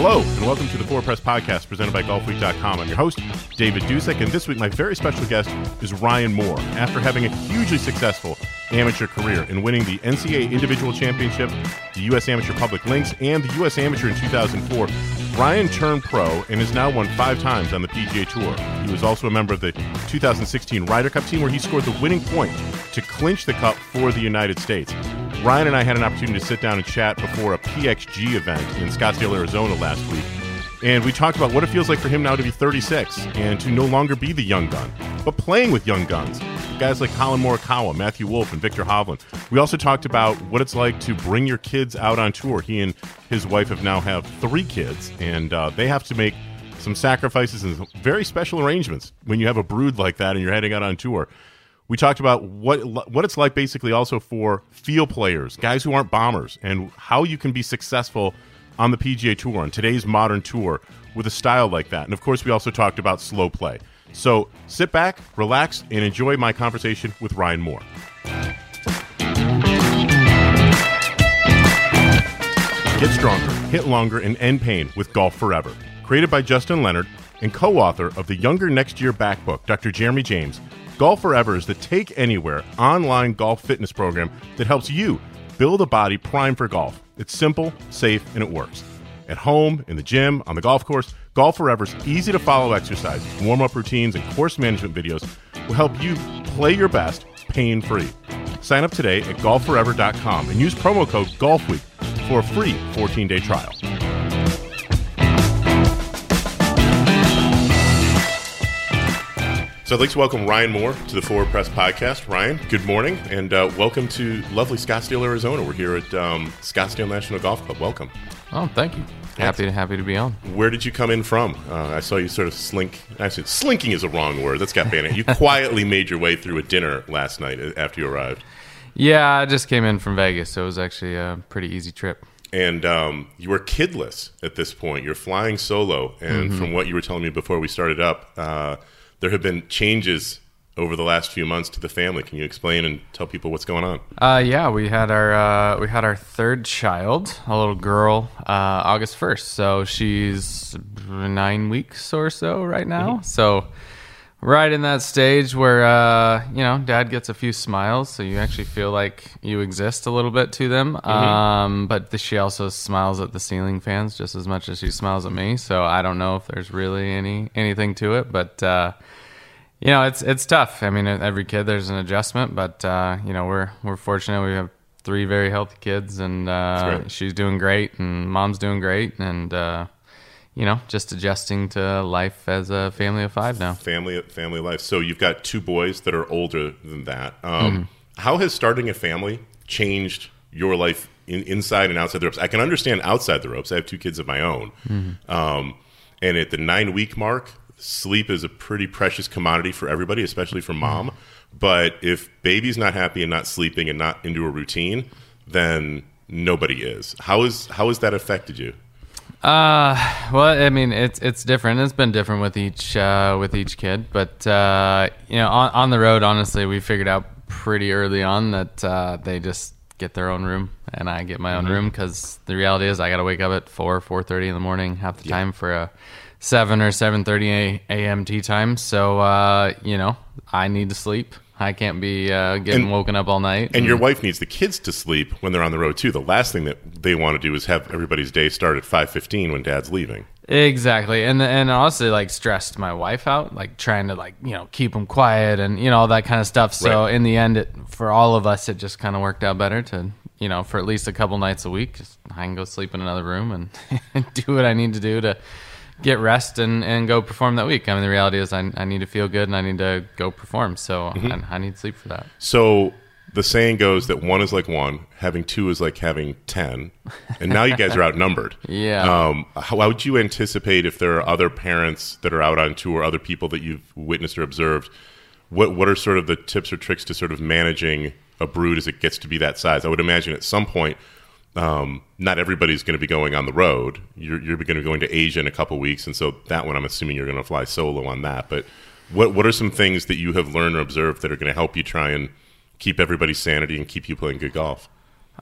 Hello, and welcome to the Forward Press Podcast presented by GolfWeek.com. I'm your host, David Dusek, and this week my very special guest is Ryan Moore. After having a hugely successful amateur career in winning the NCAA Individual Championship, the U.S. Amateur Public Links, and the U.S. Amateur in 2004, Ryan turned pro and has now won five times on the PGA Tour. He was also a member of the 2016 Ryder Cup team where he scored the winning point to clinch the cup for the United States. Ryan and I had an opportunity to sit down and chat before a PXG event in Scottsdale, Arizona last week. And we talked about what it feels like for him now to be 36 and to no longer be the young gun, but playing with young guns. Guys like Collin Morikawa, Matthew Wolff, and Viktor Hovland. We also talked about what it's like to bring your kids out on tour. He and his wife have now have three kids, and uh, they have to make some sacrifices and very special arrangements when you have a brood like that and you're heading out on tour. We talked about what what it's like basically also for feel players, guys who aren't bombers, and how you can be successful on the PGA Tour on today's modern tour with a style like that. And of course, we also talked about slow play. So sit back, relax, and enjoy my conversation with Ryan Moore. Get stronger, hit longer, and end pain with Golf Forever. Created by Justin Leonard and co author of the Younger Next Year Back book, Dr. Jeremy James, Golf Forever is the take anywhere online golf fitness program that helps you build a body primed for golf. It's simple, safe, and it works. At home, in the gym, on the golf course, Golf Forever's easy to follow exercises, warm up routines, and course management videos will help you play your best pain free. Sign up today at golfforever.com and use promo code GOLFWEEK for a free 14 day trial. So I'd like to welcome Ryan Moore to the Forward Press Podcast. Ryan, good morning, and uh, welcome to lovely Scottsdale, Arizona. We're here at um, Scottsdale National Golf Club. Welcome. Oh, thank you. Happy to happy to be on. Where did you come in from? Uh, I saw you sort of slink. Actually, slinking is a wrong word. That's got banned. You quietly made your way through a dinner last night after you arrived. Yeah, I just came in from Vegas, so it was actually a pretty easy trip. And um, you were kidless at this point. You're flying solo, and Mm-hmm. from what you were telling me before we started up, uh, there have been changes over the last few months to the family. Can you explain and tell people what's going on? Uh, yeah, we had our uh, we had our third child, a little girl, uh, August first. So she's nine weeks or so right now. So right in that stage where uh, you know dad gets a few smiles, so you actually feel like you exist a little bit to them. Um, but the, she also smiles at the ceiling fans just as much as she smiles at me. So I don't know if there's really any anything to it, but. Uh, you know, it's it's tough. I mean, every kid there's an adjustment, but uh, you know, we're we're fortunate. We have three very healthy kids, and uh, she's doing great, and mom's doing great, and uh, you know, just adjusting to life as a family of five now. Family, family life. So you've got two boys that are older than that. Um, Mm-hmm. How has starting a family changed your life in, inside and outside the ropes? I can understand outside the ropes. I have two kids of my own, Mm-hmm. um, and at the nine week mark, sleep is a pretty precious commodity for everybody, especially for mom. But if baby's not happy and not sleeping and not into a routine, then nobody is. How is how has that affected you? Uh, well, I mean, it's it's different. It's been different with each uh, with each kid, but uh, you know, on, on the road, honestly, we figured out pretty early on that uh, they just get their own room, and I get my own room because the reality is I got to wake up at four four thirty in the morning half the time for a seven or seven thirty a.m. tea time. So uh, you know, I need to sleep. I can't be uh, getting And- woken up all night. And your wife needs the kids to sleep when they're on the road too. The last thing that they want to do is have everybody's day start at five fifteen when dad's leaving. Exactly, and and honestly, like stressed my wife out, like trying to like you know keep them quiet and you know all that kind of stuff. So Right. in the end, it for all of us, it just kind of worked out better to you know for at least a couple nights a week, just I can go sleep in another room and do what I need to do to get rest and, and go perform that week. I mean, the reality is I, I need to feel good and I need to go perform. So I, I need sleep for that. So the saying goes that one is like one, having two is like having ten, and now you guys are outnumbered. Yeah. Um, how, how would you anticipate if there are other parents that are out on tour, other people that you've witnessed or observed? What what are sort of the tips or tricks to sort of managing a brood as it gets to be that size? I would imagine at some point. Um, not everybody's going to be going on the road. You're, you're going to be going to Asia in a couple weeks, and so that one I'm assuming you're going to fly solo on that. But what what are some things that you have learned or observed that are going to help you try and keep everybody's sanity and keep you playing good golf?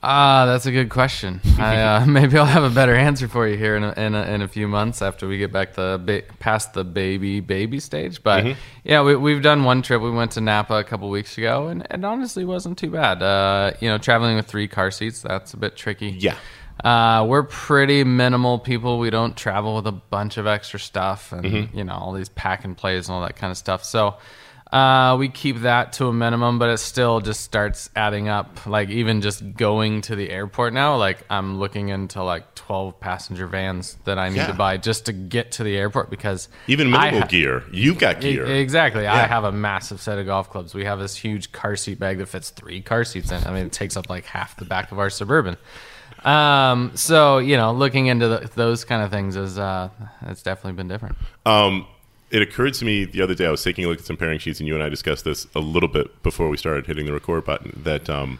Ah, that's a good question. I, uh, maybe I'll have a better answer for you here in a, in a, in a few months after we get back the ba- past the baby baby stage. But yeah, we, we've done one trip. We went to Napa a couple weeks ago, and it honestly wasn't too bad. Uh, you know, traveling with three car seats that's a bit tricky. Yeah. Uh, we're pretty minimal people. We don't travel with a bunch of extra stuff and you know all these pack and plays and all that kind of stuff. So uh, we keep that to a minimum, but it still just starts adding up. Like even just going to the airport now, like I'm looking into like 12 passenger vans that I need Yeah. to buy just to get to the airport because Even minimal ha- gear. you've got E- gear. Exactly. I have a massive set of golf clubs. We have this huge car seat bag that fits three car seats in. I mean, it takes up like half the back of our suburban. Um, so you know, looking into the, those kind of things is uh, it's definitely been different. Um, it occurred to me the other day. I was taking a look at some pairing sheets, and you and I discussed this a little bit before we started hitting the record button. That um,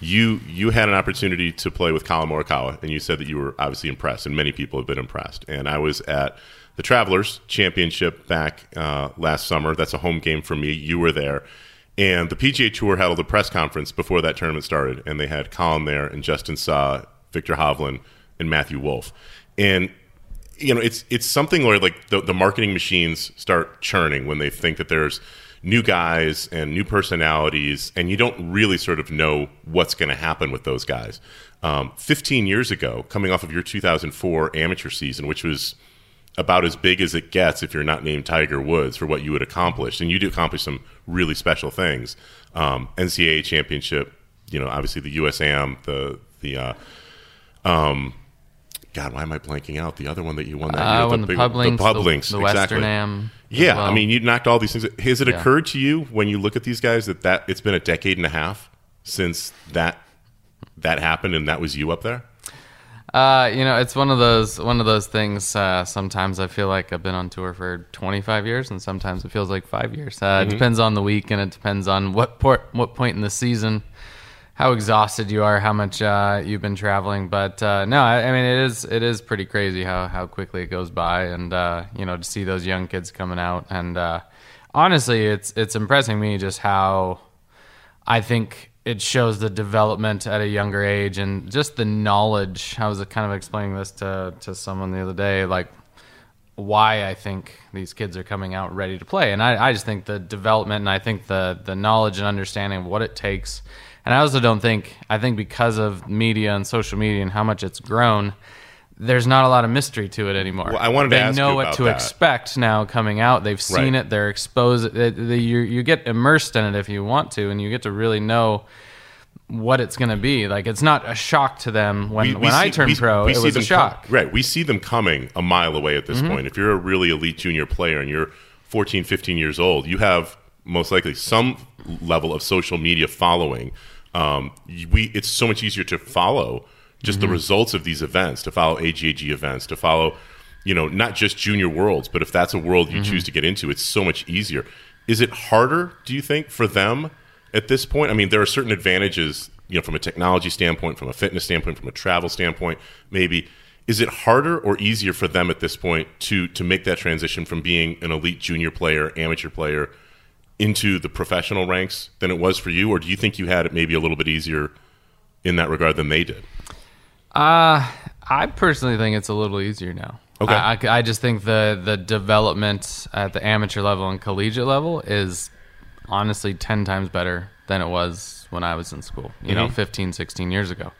you you had an opportunity to play with Collin Morikawa, and you said that you were obviously impressed, and many people have been impressed. And I was at the Travelers Championship back uh, last summer. That's a home game for me. You were there. And the PGA Tour held a press conference before that tournament started, and they had Colin there, and Justin Suh, Viktor Hovland, and Matthew Wolff. And you know, it's it's something where like the, the marketing machines start churning when they think that there's new guys and new personalities, and you don't really sort of know what's going to happen with those guys. Um, 15 years ago, coming off of your 2004 amateur season, which was about as big as it gets if you're not named Tiger Woods for what you would accomplish, and you do accomplish some really special things. Um, NCAA championship, you know, obviously the USAM, the the uh, um, God, why am I blanking out? The other one that you won that Uh, year, when the big- pub links, pub the, links, the exactly. Western Am. Yeah, well. I mean, you knocked all these things. Has it Yeah. occurred to you when you look at these guys that that it's been a decade and a half since that that happened, and that was you up there? Uh, you know, it's one of those one of those things. Uh, sometimes I feel like I've been on tour for 25 years, and sometimes it feels like five years. Uh, It depends on the week, and it depends on what port, what point in the season, how exhausted you are, how much uh, you've been traveling. But uh, no, I, I mean, it is it is pretty crazy how how quickly it goes by, and uh, you know, to see those young kids coming out, and uh, honestly, it's it's impressing me just how I think it shows the development at a younger age and just the knowledge. I was kind of explaining this to, to someone the other day, like why I think these kids are coming out ready to play. And I, I just think the development and I think the, the knowledge and understanding of what it takes. And I also don't think, I think because of media and social media and how much it's grown, there's not a lot of mystery to it anymore. Well, I wanted to they ask know you what about to that. expect now coming out. They've seen Right. it. They're exposed. They, they, you, you get immersed in it if you want to, and you get to really know what it's going to be. Like it's not a shock to them when when I see- turned pro. it was a them shock. com- right. We see them coming a mile away at this Mm-hmm. point. If you're a really elite junior player and you're 14, 15 years old, you have most likely some level of social media following. Um, we it's so much easier to follow just Mm-hmm. the results of these events, to follow AJGA events, to follow, you know, not just junior worlds, but if that's a world you Mm-hmm. choose to get into, it's so much easier. Is it harder, do you think, for them at this point? I mean, there are certain advantages, you know, from a technology standpoint, from a fitness standpoint, from a travel standpoint, maybe. Is it harder or easier for them at this point to to make that transition from being an elite junior player, amateur player, into the professional ranks than it was for you, or do you think you had it maybe a little bit easier in that regard than they did? Uh, I personally think it's a little easier now. Okay. I, I, I just think the the development at the amateur level and collegiate level is honestly 10 times better than it was when I was in school, you know, 15, 16 years ago.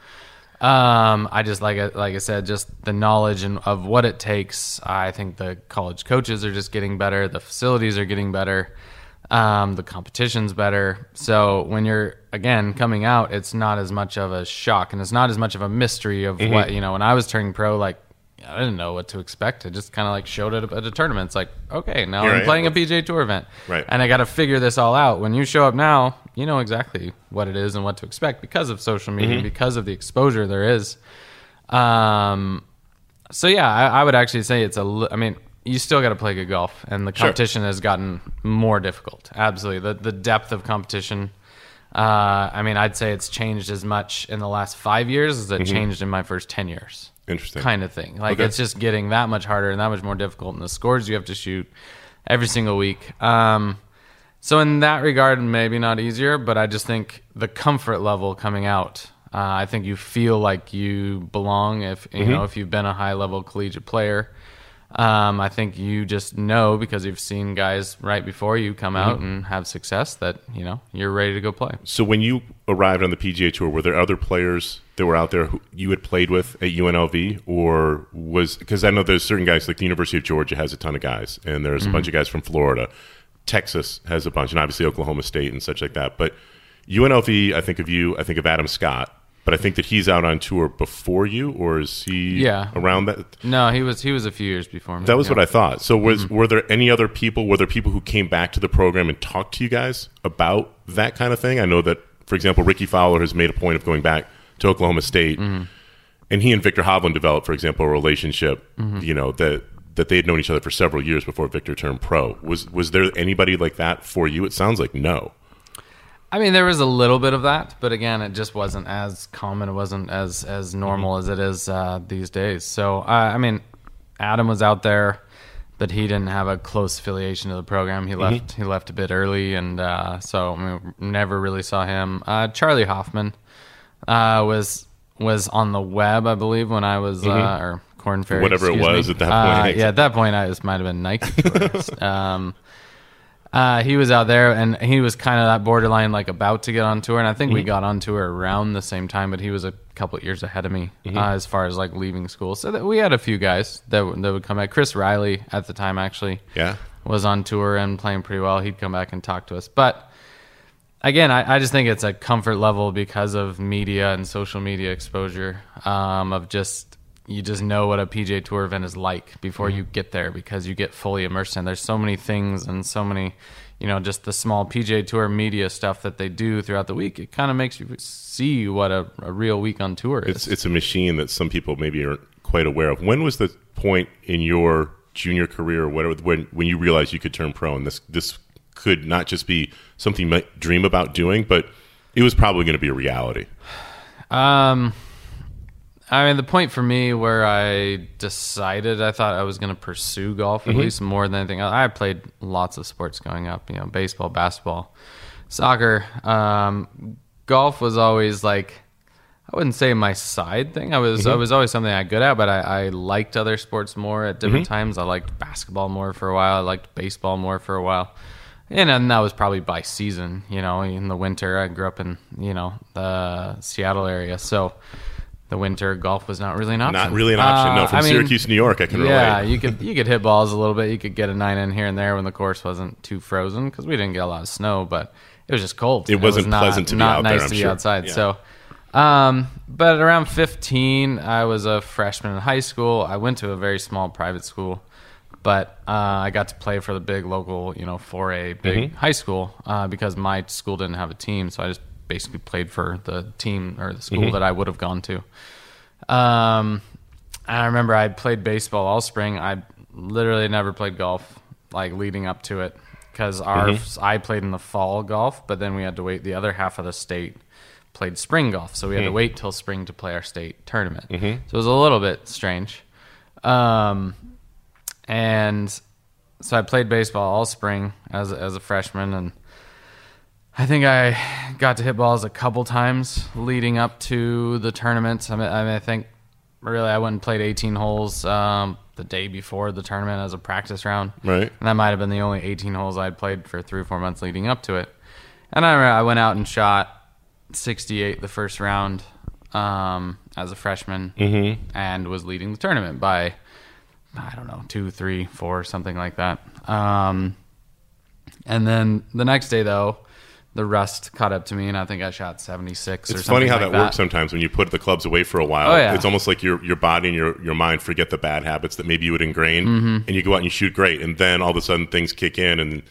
Um, I just like I, like I said, just the knowledge and of what it takes. I think the college coaches are just getting better. The facilities are getting better. Um, the competition's better. So when you're again coming out, it's not as much of a shock and it's not as much of a mystery of what you know. When I was turning pro, like I didn't know what to expect. I just kind of like showed it at a tournament. It's like, okay, now I'm playing a PGA Tour event, Right. And I got to figure this all out. When you show up now, you know exactly what it is and what to expect because of social media, Mm-hmm. because of the exposure there is. Um, so yeah, I, I would actually say it's a. I mean, you still got to play good golf, and the Sure. competition has gotten more difficult. Absolutely, the the depth of competition. Uh, I mean, I'd say it's changed as much in the last five years as it changed in my first ten years Interesting. kind of thing. Like Okay. it's just getting that much harder and that much more difficult, and the scores you have to shoot every single week. Um, so in that regard, maybe not easier, but I just think the comfort level coming out. Uh, I think you feel like you belong if you know if you've been a high level collegiate player. Um, I think you just know because you've seen guys right before you come out and have success that you know you're ready to go play. So when you arrived on the PGA Tour, were there other players that were out there who you had played with at UNLV, or was because I know there's certain guys like the University of Georgia has a ton of guys, and there's a bunch of guys from Florida, Texas has a bunch, and obviously Oklahoma State and such like that. But UNLV, I think of you, I think of Adam Scott, but I think that he's out on tour before you, or is he Yeah. around that? No, he was he was a few years before me. That was Yeah. what I thought. So was Mm-hmm. were there any other people? Were there people who came back to the program and talked to you guys about that kind of thing? I know that, for example, Rickie Fowler has made a point of going back to Oklahoma State, Mm-hmm. and he and Viktor Hovland developed, for example, a relationship. Mm-hmm. You know that that they had known each other for several years before Viktor turned pro. Was was there anybody like that for you? It sounds like no. I mean, there was a little bit of that, but again, it just wasn't as common. It wasn't as as normal as it is uh, these days. So, uh, I mean, Adam was out there, but he didn't have a close affiliation to the program. He left. He left a bit early, and uh, so I mean, never really saw him. Uh, Charley Hoffman uh, was was on the web, I believe, when I was uh, or Korn Ferry, Whatever it was me. at that point. yeah, at that point, I was might have been Nike. um, uh, he was out there, and he was kind of that borderline, like about to get on tour. And I think Mm-hmm. we got on tour around the same time, but he was a couple of years ahead of me Mm-hmm. uh, as far as like leaving school. So that we had a few guys that w- that would come back. Chris Riley at the time actually Yeah. was on tour and playing pretty well. He'd come back and talk to us, but. Again, I, I just think it's a comfort level because of media and social media exposure. Um, of just you just know what a PGA Tour event is like before you get there because you get fully immersed in. There's so many things and so many, you know, just the small PGA Tour media stuff that they do throughout the week. It kind of makes you see what a, a real week on tour is. It's it's a machine that some people maybe aren't quite aware of. When was the point in your junior career or whatever when when you realized you could turn pro and this this could not just be something you might dream about doing, but it was probably going to be a reality. Um, I mean, the point for me where I decided I thought I was going to pursue golf at mm-hmm. least more than anything. else. I played lots of sports growing up. You know, baseball, basketball, soccer. Um, golf was always like. I wouldn't say my side thing. I was mm-hmm. I was always something I good at, but I, I liked other sports more at different mm-hmm. times. I liked basketball more for a while. I liked baseball more for a while, and then that was probably by season. You know, in the winter, I grew up in you know the Seattle area, so the winter golf was not really an option. Not really an option. no, Uh, from I mean, Syracuse, New York, I can yeah, relate. you could you could hit balls a little bit. You could get a nine in here and there when the course wasn't too frozen because we didn't get a lot of snow, but it was just cold. It wasn't was not, pleasant to be not out nice I'm to be sure. outside. Yeah. So, um, but around 15, I was a freshman in high school. I went to a very small private school, but uh, I got to play for the big local, you know, 4A big Mm-hmm. high school uh, because my school didn't have a team, so I just basically played for the team or the Mm-hmm. school that I would have gone to. Um, I remember I played baseball all spring. I literally never played golf like leading up to it because our Mm-hmm. I played in the fall golf, but then we had to wait. The other half of the state played spring golf, so we had to wait till spring to play our state tournament. Mm-hmm. So it was a little bit strange. Um, and so I played baseball all spring as as a freshman, and I think I got to hit balls a couple times leading up to the tournament. I mean, I, mean, I think really I went and played 18 holes um, the day before the tournament as a practice round. Right. And that might have been the only 18 holes I'd played for three or four months leading up to it. And I remember I went out and shot 68 the first round um, as a freshman and was leading the tournament by, I don't know, two, three, four, something like that. Um, and then the next day, though, the rust caught up to me, and I think I shot 76 or It's something funny how like that, works sometimes when you put the clubs away for a while. Oh, yeah. It's almost like your your body and your, your mind forget the bad habits that maybe you would ingrain, Mm-hmm. and you go out and you shoot great, and then all of a sudden things kick in, and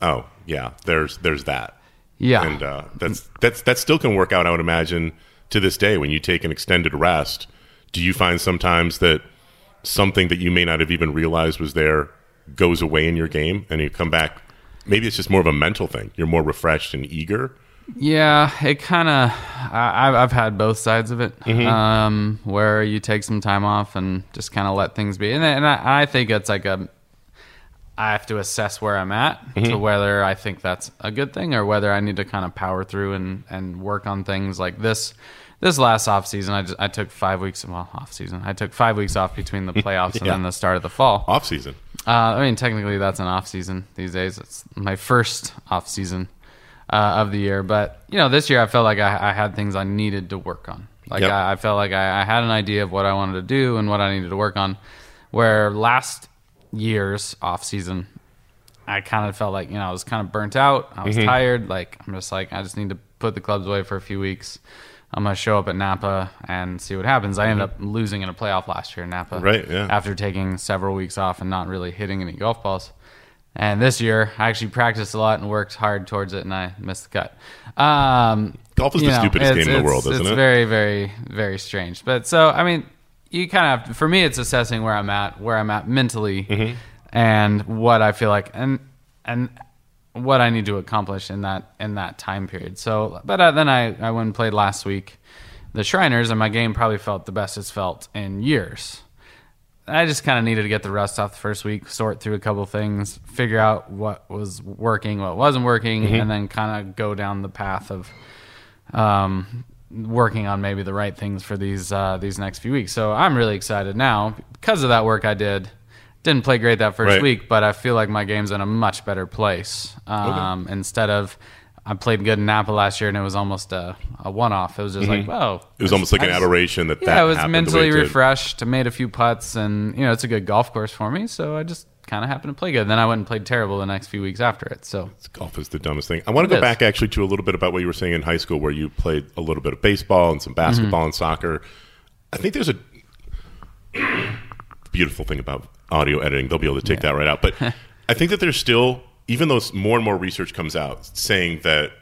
oh yeah, there's there's that, Yeah. and uh, that's that's that still can work out. I would imagine to this day when you take an extended rest. Do you find sometimes that something that you may not have even realized was there goes away in your game, and you come back? Maybe it's just more of a mental thing. You're more refreshed and eager. Yeah, it kind of. I've I've had both sides of it, Mm-hmm. um, where you take some time off and just kind of let things be, and, and I, I think it's like a. I have to assess where I'm at Mm-hmm. to whether I think that's a good thing or whether I need to kind of power through and, and work on things like this. This last off season, I just, I took five weeks. Well, off season, I took five weeks off between the playoffs and then the start of the fall. Off season. Uh, I mean, technically, that's an off season these days. It's my first off season uh, of the year, but you know, this year I felt like I, I had things I needed to work on. Like Yep. I, I felt like I, I had an idea of what I wanted to do and what I needed to work on. Where last year's off season, I kind of felt like you know I was kind of burnt out. I Mm-hmm. was tired. Like I'm just like I just need to put the clubs away for a few weeks. I'm gonna show up at Napa and see what happens. I ended up losing in a playoff last year in Napa. Right, yeah. After taking several weeks off and not really hitting any golf balls. And this year, I actually practiced a lot and worked hard towards it, and I missed the cut. Um, Golf is the know, stupidest game in the world, isn't it's it? It's very, very, very strange. But so, I mean, you kind of have, for me, it's assessing where I'm at, where I'm at mentally, Mm-hmm. and what I feel like, and and what I need to accomplish in that in that time period. So, but uh, then I I went and played last week, the Shriners, and my game probably felt the best it's felt in years. I just kind of needed to get the rust off the first week, sort through a couple things, figure out what was working, what wasn't working, Mm-hmm. and then kind of go down the path of um, working on maybe the right things for these uh, these next few weeks. So I'm really excited now because of that work I did. Didn't play great that first Right. week, but I feel like my game's in a much better place. Um, Instead of I played good in Napa last year, and it was almost a, a one off. It was just like, oh, Mm-hmm. It was almost like I an just- aberration that yeah, that I was mentally refreshed. I made a few putts, and you know it's a good golf course for me. So I just kind of happened to play good. Then I went and played terrible the next few weeks after it. So Golf is the dumbest thing. I want to go is. back actually to a little bit about what you were saying in high school, where you played a little bit of baseball and some basketball Mm-hmm. and soccer. I think there's a beautiful thing about audio editing. They'll be able to take that right out. But I think that there's still, even though more and more research comes out saying that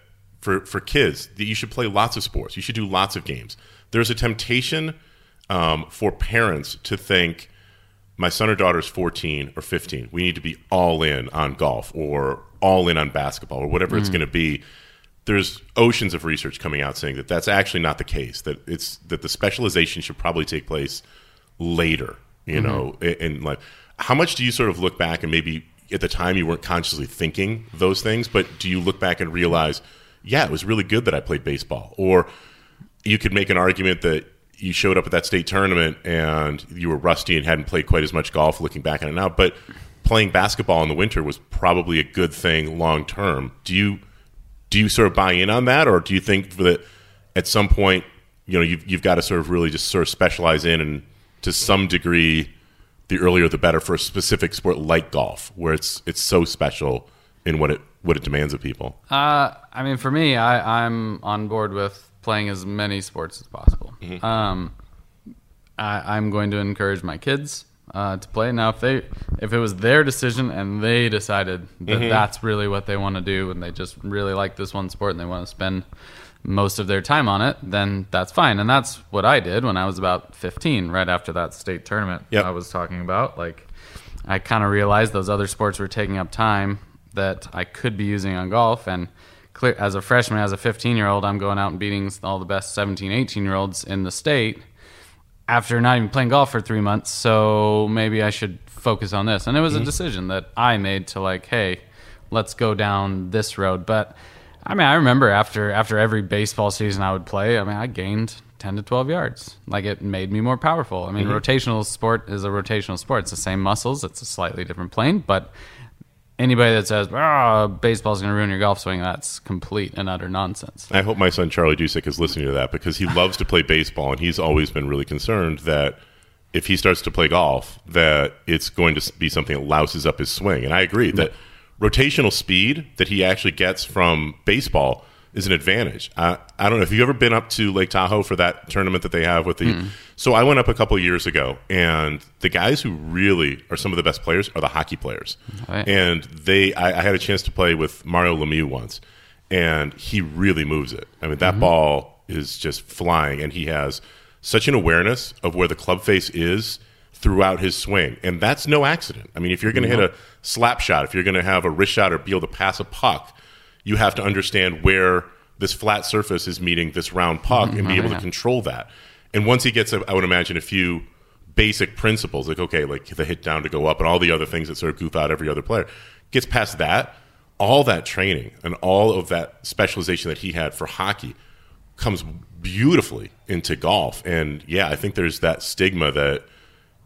for for kids that you should play lots of sports, you should do lots of games. There's a temptation um, for parents to think my son or daughter's 14 or 15 we need to be all in on golf or all in on basketball or whatever it's going to be there's oceans of research coming out saying that that's actually not the case that it's that the specialization should probably take place later you mm-hmm. know in, in life how much do you sort of look back and maybe at the time you weren't consciously thinking those things but do you look back and realize yeah it was really good that i played baseball? Or you could make an argument that you showed up at that state tournament and you were rusty and hadn't played quite as much golf looking back on it now but playing basketball in the winter was probably a good thing long term. Do you do you sort of buy in on that? Or do you think that at some point you know you've, you've got to sort of really just sort of specialize in and to some degree the earlier the better for a specific sport like golf where it's it's so special in what it what it demands of people Uh, I mean, for me, I, I'm on board with playing as many sports as possible. Um, I, I'm going to encourage my kids uh, to play. Now, if they, if it was their decision and they decided that that's really what they want to do, and they just really like this one sport and they want to spend most of their time on it, then that's fine. And that's what I did when I was about 15, right after that state tournament Yep. I was talking about. Like, I kind of realized those other sports were taking up time that I could be using on golf. And clear, as a freshman, as a 15 year old, I'm going out and beating all the best 17, 18 year olds in the state after not even playing golf for three months. So maybe I should focus on this. And it was a mm-hmm. decision that I made to like, hey, let's go down this road. But I mean, I remember after after every baseball season I would play, I mean, I gained 10 to 12 yards. Like it made me more powerful. I mean, rotational sport is a rotational sport. It's the same muscles, it's a slightly different plane, but anybody that says, "Ah, baseball's going to ruin your golf swing," that's complete and utter nonsense. I hope my son Charlie Dusek is listening to that because he loves to play baseball and he's always been really concerned that if he starts to play golf, that it's going to be something that louses up his swing. And I agree that rotational speed that he actually gets from baseball is an advantage. I, I don't know if you've ever been up to Lake Tahoe for that tournament that they have with the. Mm-hmm. So I went up a couple of years ago, and the guys who really are some of the best players are the hockey players. Right. And they, I, I had a chance to play with Mario Lemieux once, and he really moves it. I mean, that mm-hmm. ball is just flying, and he has such an awareness of where the club face is throughout his swing, and that's no accident. I mean, if you're going to hit a mm-hmm. slap shot, if you're going to have a wrist shot or be able to pass a puck, you have to understand where this flat surface is meeting this round puck and be mm-hmm. able to control that. And once he gets, I would imagine, a few basic principles, like okay, like the hit down to go up, and all the other things that sort of goof out every other player, gets past that, all that training and all of that specialization that he had for hockey comes beautifully into golf. And yeah, I think there's that stigma that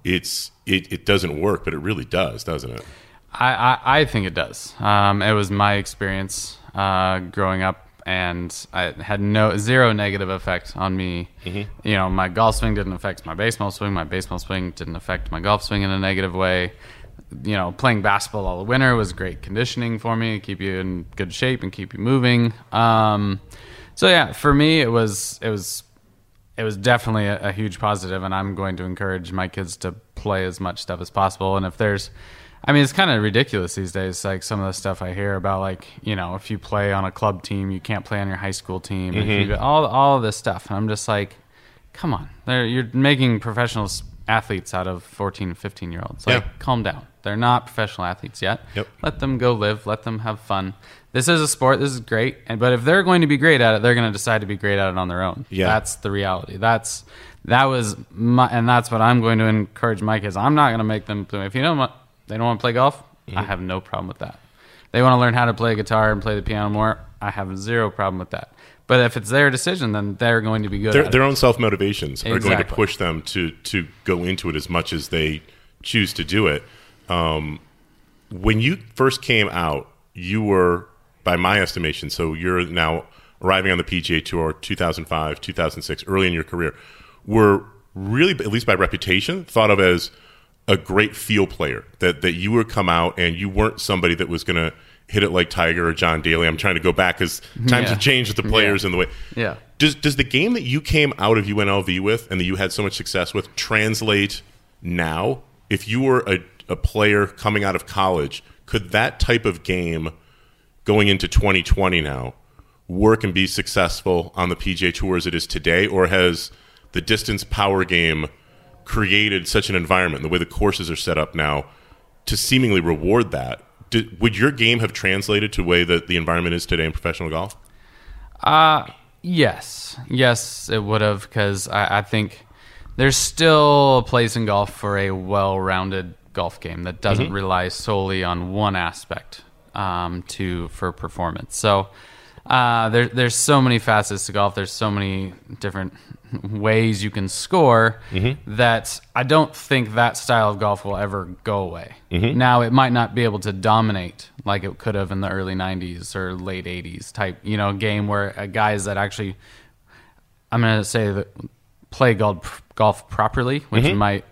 it's it, it doesn't work, but it really does, doesn't it? I, I, I think it does. Um, it was my experience uh, growing up, and I had no zero negative effect on me. You know, my golf swing didn't affect my baseball swing. My baseball swing didn't affect my golf swing in a negative way. You know, playing basketball all the winter was great conditioning for me, keep you in good shape and keep you moving. Um, so yeah, for me, it was it was it was definitely a, a huge positive, and I'm going to encourage my kids to play as much stuff as possible. And if there's, I mean, it's kind of ridiculous these days. Like some of the stuff I hear about, like you know, if you play on a club team, you can't play on your high school team. If mm-hmm. you, all all of this stuff, and I'm just like, come on, you're making professional s- athletes out of 14 and 15 year olds. Like, Yeah. calm down. They're not professional athletes yet. Yep. Let them go live. Let them have fun. This is a sport. This is great. And but if they're going to be great at it, they're going to decide to be great at it on their own. Yeah. That's the reality. That's that was my, and that's what I'm going to encourage my kids. I'm not going to make them. If you know what they don't want to play golf, Mm-hmm. I have no problem with that. They want to learn how to play guitar and play the piano more. I have zero problem with that. But if it's their decision, then they're going to be good. their, their own self motivations are going to push them to to go into it as much as they choose to do it. Um, when you first came out, you were, by my estimation, so you're now arriving on the PGA Tour 2005, 2006, early in your career, were really, at least by reputation, thought of as a great feel player. That that you would come out and you weren't somebody that was going to hit it like Tiger or John Daly. I'm trying to go back because times Yeah. have changed with the players and the way. Yeah. Does does the game that you came out of UNLV with and that you had so much success with translate now? If you were a, a player coming out of college, could that type of game going into 2020 now work and be successful on the PGA Tour as it is today, or has the distance power game created such an environment, the way the courses are set up now, to seemingly reward that? Did, would your game have translated to the way that the environment is today in professional golf? Uh, yes. Yes, it would have, because I, I think there's still a place in golf for a well rounded golf game that doesn't rely solely on one aspect um, to for performance. So uh, there, there's so many facets to golf. There's so many different ways you can score that I don't think that style of golf will ever go away. Now it might not be able to dominate like it could have in the early '90s or late '80s type, you know, game where uh, guys that actually, I'm going to say that play golf golf properly, which might.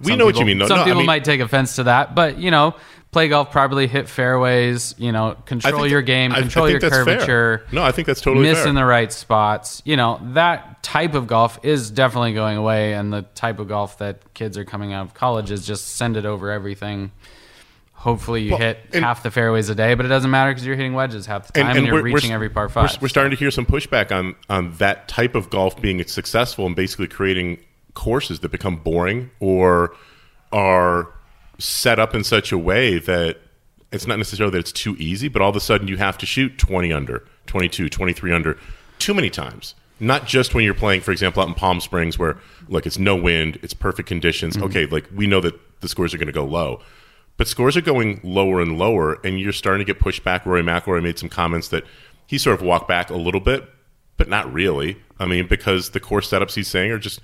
We some know what you mean, though. Some No, I people mean- might take offense to that, but you know, play golf properly, hit fairways, you know, control think your that- game, I- I control think your that's fair. curvature. No, I think that's totally miss fair. in the right spots. You know, that type of golf is definitely going away, and the type of golf that kids are coming out of college is just send it over everything. Hopefully, you Well, hit and- half the fairways a day, but it doesn't matter because you're hitting wedges half the time and, you're reaching every par we're- five. We're, starting to hear some pushback on on that type of golf being successful and basically creating courses that become boring or are set up in such a way that it's not necessarily that it's too easy, but all of a sudden you have to shoot 20 under, 22, 23 under too many times. Not just when you're playing, for example, out in Palm Springs where, look, it's no wind, it's perfect conditions. Okay, like we know that the scores are going to go low. But scores are going lower and lower, and you're starting to get pushback. Rory McIlroy made some comments that he sort of walked back a little bit, but not really. I mean, because the course setups he's saying are just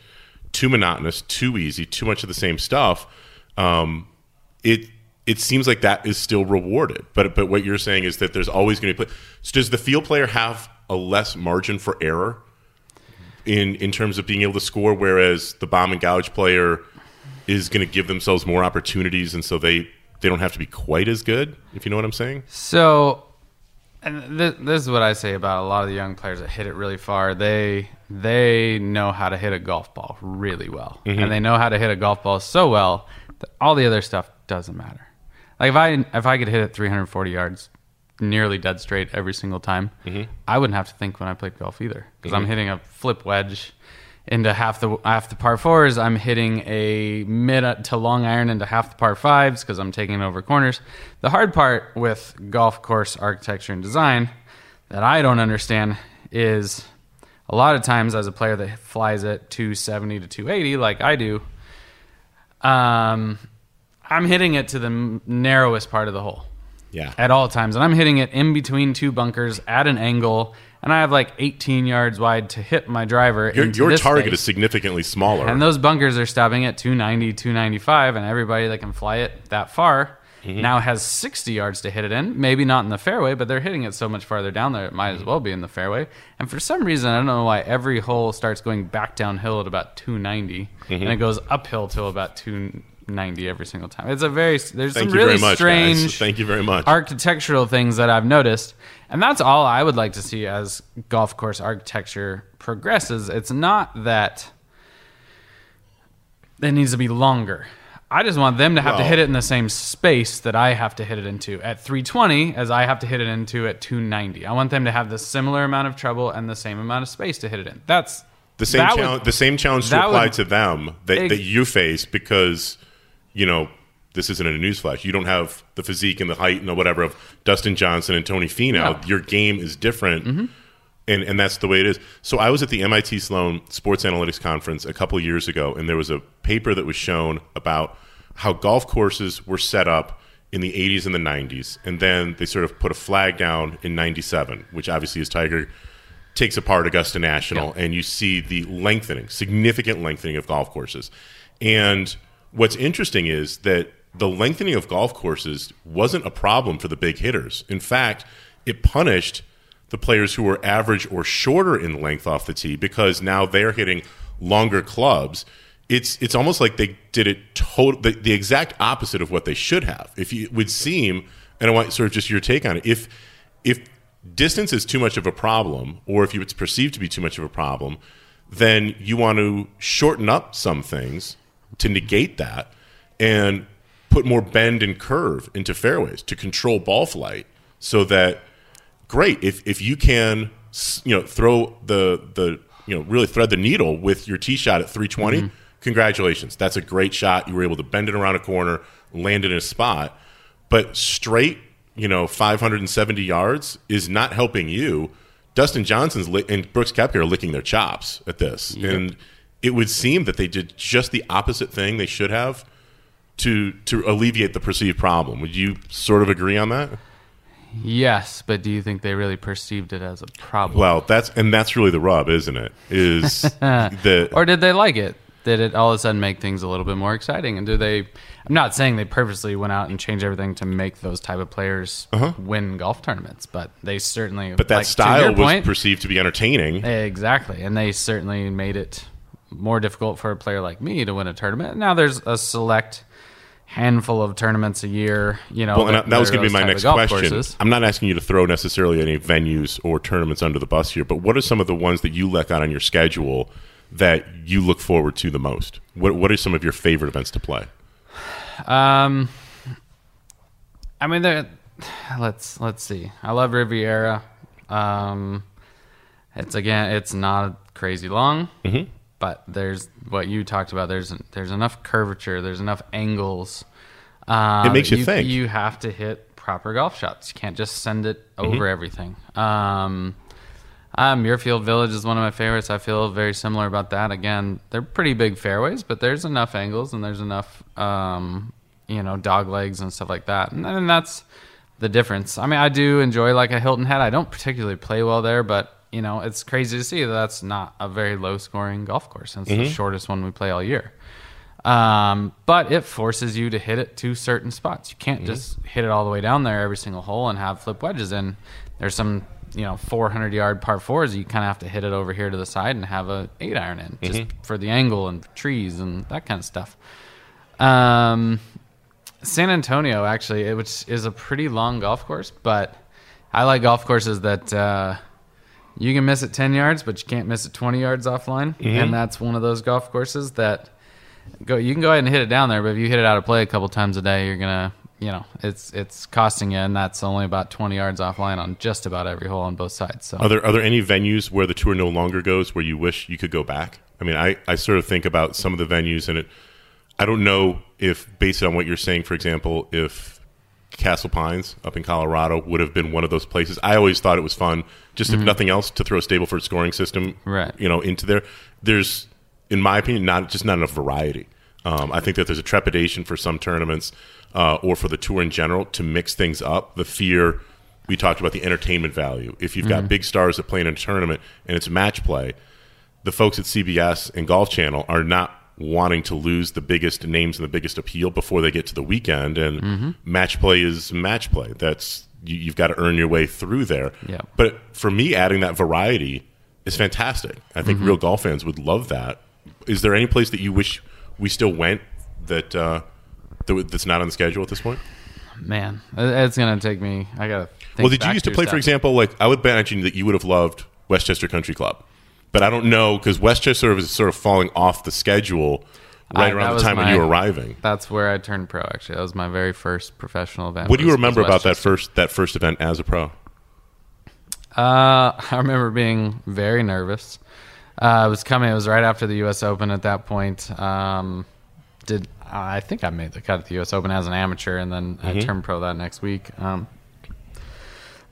too monotonous, too easy, too much of the same stuff. Um, it it seems like that is still rewarded. But but what you're saying is that there's always going to be play. So does the feel player have a less margin for error in in terms of being able to score, whereas the bomb and gouge player is going to give themselves more opportunities, and so they they don't have to be quite as good. If you know what I'm saying. So, and th- this is what I say about a lot of the young players that hit it really far. They they know how to hit a golf ball really well, mm-hmm. and they know how to hit a golf ball so well all the other stuff doesn't matter. Like if I if I could hit it 340 yards, nearly dead straight every single time, mm-hmm. I wouldn't have to think when I played golf either because I'm mm-hmm. hitting a flip wedge into half the half the par fours. I'm hitting a mid to long iron into half the par fives because I'm taking over corners. The hard part with golf course architecture and design that I don't understand is a lot of times as a player that flies at 270 to 280 like I do, um, I'm hitting it to the narrowest part of the hole Yeah. at all times. And I'm hitting it in between two bunkers at an angle. And I have like 18 yards wide to hit my driver. Your, your target space. is significantly smaller. And those bunkers are stopping at 290, 295. And everybody that can fly it that far Mm-hmm. now has 60 yards to hit it in. Maybe not in the fairway, but they're hitting it so much farther down there, it might as well be in the fairway. And for some reason, I don't know why every hole starts going back downhill at about 290 Mm-hmm. and it goes uphill till about 290 every single time. It's a very, there's Thank some really much, strange guys. Thank you very much. architectural things that I've noticed. And that's all I would like to see as golf course architecture progresses. It's not that it needs to be longer. I just want them to have to hit it in the same space that I have to hit it into at 320 as I have to hit it into at 290. I want them to have the similar amount of trouble and the same amount of space to hit it in. That's the same that would- challenge, the same challenge to apply would- to them that, Ex- that you face because you know this isn't a newsflash. You don't have the physique and the height and the whatever of Dustin Johnson and Tony Finau. Mm-hmm. Your game is different. And, and that's the way it is. So I was at the MIT Sloan Sports Analytics Conference a couple of years ago, and there was a paper that was shown about how golf courses were set up in the 80s and the 90s, and then they sort of put a flag down in 97, which obviously is Tiger takes apart Augusta National, and you see the lengthening, significant lengthening of golf courses. And what's interesting is that the lengthening of golf courses wasn't a problem for the big hitters. In fact, it punished the players who were average or shorter in length off the tee because now they're hitting longer clubs. It's it's almost like they did it total the, the exact opposite of what they should have. If you, it would seem, and I want sort of just your take on it. If if distance is too much of a problem, or if you, it's perceived to be too much of a problem, then you want to shorten up some things to negate that and put more bend and curve into fairways to control ball flight so that great if if you can you know throw the the you know really thread the needle with your tee shot at 320 mm-hmm. congratulations. That's a great shot. You were able to bend it around a corner land it in a spot. But straight you know 570 yards is not helping you. Dustin johnson's li- and brooks Koepka are licking their chops at this. And it would seem that they did just the opposite thing they should have to to alleviate the perceived problem. Would you sort of agree on that yes, but do you think they really perceived it as a problem? Well, that's and that's really the rub, isn't it? Is the or did they like it? Did it all of a sudden make things a little bit more exciting? And do they? I'm not saying they purposely went out and changed everything to make those type of players win golf tournaments, but they certainly. Uh-huh. but that like, style was point, perceived to be entertaining. exactly, and they certainly made it more difficult for a player like me to win a tournament. Now there's a select handful of tournaments a year. You know, Well, and that, that was going to be my next question. courses. I'm not asking you to throw necessarily any venues or tournaments under the bus here, but what are some of the ones that you look out on your schedule that you look forward to the most? What What are some of your favorite events to play? Um, I mean, there. Let's let's see. I love Riviera. Um, it's again, it's not crazy long, Mm-hmm. But there's what you talked about. There's there's enough curvature. There's enough angles. Um, It makes you think. You have to hit proper golf shots. You can't just send it Mm-hmm. over everything. Um, uh, Muirfield Village is one of my favorites. I feel very similar about that. Again, they're pretty big fairways, but there's enough angles and there's enough, um, you know, dog legs and stuff like that. And, and that's the difference. I mean, I do enjoy like a Hilton Head. I don't particularly play well there, but you know, it's crazy to see that that's not a very low scoring golf course. And it's the shortest one we play all year. Um, but it forces you to hit it to certain spots. You can't just hit it all the way down there every single hole and have flip wedges in. There's some, you know, 400 yard par fours. You kind of have to hit it over here to the side and have a eight iron in just for the angle and trees and that kind of stuff. Um, San Antonio actually, which is a pretty long golf course, but I like golf courses that uh, you can miss it 10 yards, but you can't miss it 20 yards offline. Mm-hmm. And that's one of those golf courses that go you can go ahead and hit it down there, but if you hit it out of play a couple times a day, you're gonna you know it's it's costing you, and that's only about 20 yards offline on just about every hole on both sides. So Are there are there any venues where the tour no longer goes where you wish you could go back? I mean, I, I sort of think about some of the venues and it I don't know if based on what you're saying, for example, if Castle Pines up in Colorado would have been one of those places. I always thought it was fun, just if nothing else, to throw a Stableford scoring system, Right. You know, into there. There's, in my opinion, not just not enough variety. Um, I think that there's a trepidation for some tournaments uh, or for the tour in general to mix things up. The fear we talked about the entertainment value. If you've got big stars that play in a tournament and it's match play, the folks at CBS and Golf Channel are not wanting to lose the biggest names and the biggest appeal before they get to the weekend. And match play is match play. That's you, you've got to earn your way through there. Yeah. But for me, adding that variety is fantastic. I think real golf fans would love that. Is there any place that you wish we still went that uh, that that's not on the schedule at this point? man, it's gonna take me. I gotta. Think well, did you used to play, for example, like I would imagine that you would have loved Westchester Country Club, but I don't know because Westchester is sort of falling off the schedule right I- around the was time when you were arriving. That's where I turned pro. Actually, that was my very first professional event. What do you was- was remember about that first that first event as a pro? Uh, I remember being very nervous. Uh, it was coming. It was right after the U.S. Open. At that point, um, did I think I made the cut at the U.S. Open as an amateur, and then I turned pro that next week. Um,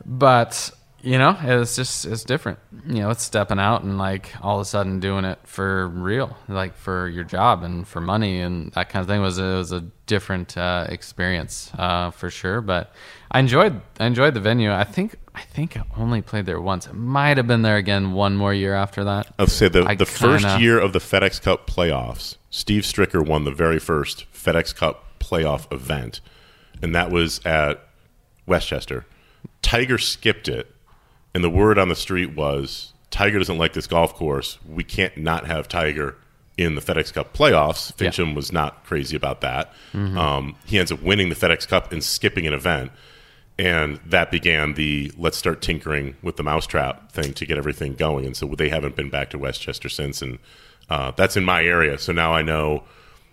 but you know, it's just it's different. You know, it's stepping out and like all of a sudden doing it for real, like for your job and for money and that kind of thing. Was it was a different uh, experience uh, for sure. But I enjoyed I enjoyed the venue. I think I think I only played there once. It might have been there again one more year after that. I'll say the I the first kinda- year of the FedEx Cup playoffs, Steve Stricker won the very first FedEx Cup playoff event, and that was at Westchester. Tiger skipped it, and the word on the street was Tiger doesn't like this golf course. We can't not have Tiger in the FedEx Cup playoffs. Yeah. Finchem was not crazy about that. Um, he ends up winning the FedEx Cup and skipping an event. And that began the let's start tinkering with the mousetrap thing to get everything going. And so they haven't been back to Westchester since. And uh, that's in my area. So now I know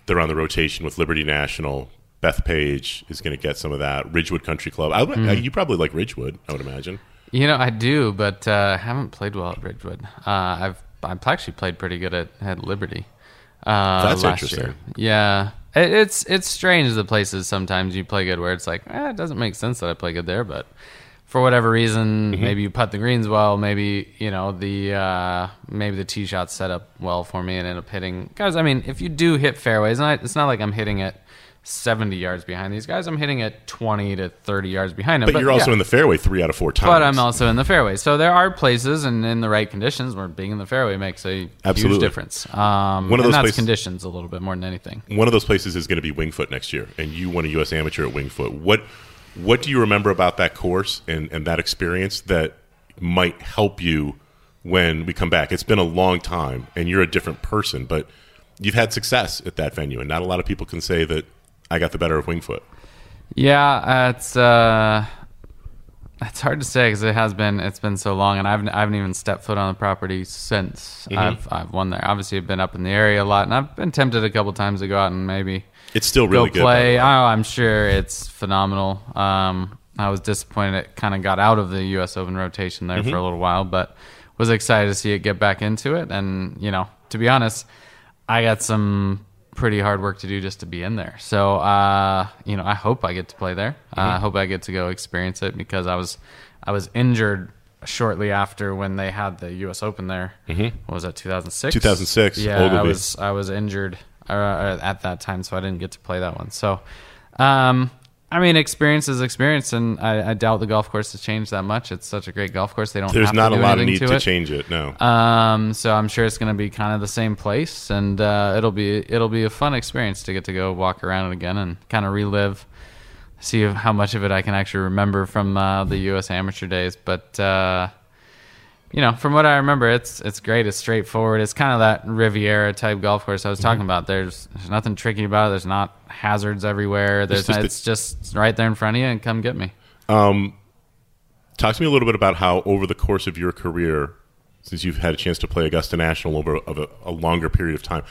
they're on the rotation with Liberty National. Bethpage is going to get some of that. Ridgewood Country Club. I would, uh, you probably like Ridgewood, I would imagine. You know, I do, but uh, haven't played well at Ridgewood. Uh, I've I've actually played pretty good at, at Liberty. Uh, That's last interesting. Year. Yeah, it, it's it's strange the places sometimes you play good where it's like eh, it doesn't make sense that I play good there, but for whatever reason, Mm-hmm. maybe you putt the greens well, maybe you know the uh, maybe the tee shot set up well for me and end up hitting. Guys, I mean, if you do hit fairways, and I, it's not like I'm hitting it. 70 yards behind these guys. I'm hitting it 20 to 30 yards behind them. But, you're also yeah. in the fairway three out of four times. But I'm also in the fairway. So there are places and in the right conditions where being in the fairway makes a Absolutely. huge difference. Um, One of those places- conditions a little bit more than anything. one of those places is going to be Winged Foot next year, and you won a U.S. Amateur at Winged Foot. What what do you remember about that course and, and that experience that might help you when we come back? It's been a long time, and you're a different person, but you've had success at that venue, and not a lot of people can say that I got the better of Winged Foot. Yeah, it's uh, it's hard to say because it has been it's been so long, and I haven't I haven't even stepped foot on the property since Mm-hmm. I've I've won there. Obviously, I've been up in the area a lot, and I've been tempted a couple times to go out and maybe It's still really go good. play. way. Oh, I'm sure it's phenomenal. Um, I was disappointed it kind of got out of the U.S. Open rotation there Mm-hmm. for a little while, but was excited to see it get back into it. And you know, to be honest, I got some pretty hard work to do just to be in there. So uh, you know, I hope I get to play there. Uh, Mm-hmm. I hope I get to go experience it because I was I was injured shortly after when they had the U.S. Open there. Mm-hmm. What was that 2006? 2006, Yeah, I was I was injured uh, at that time, so I didn't get to play that one. So, um, I mean, experience is experience, and I, I doubt the golf course has changed that much. It's such a great golf course; they don't. There's have not to a lot of need to, to change it. No. Um, so I'm sure it's going to be kind of the same place, and uh, it'll be it'll be a fun experience to get to go walk around it again and kind of relive, see how much of it I can actually remember from uh, the U.S. amateur days. But uh, you know, from what I remember, it's it's great. It's straightforward. It's kind of that Riviera type golf course I was talking Mm-hmm. about. There's there's nothing tricky about it. There's not hazards everywhere. There's just it's just right there in front of you and come get me. Talk to me a little bit about how, over the course of your career, since you've had a chance to play Augusta National over of a, a longer period of time,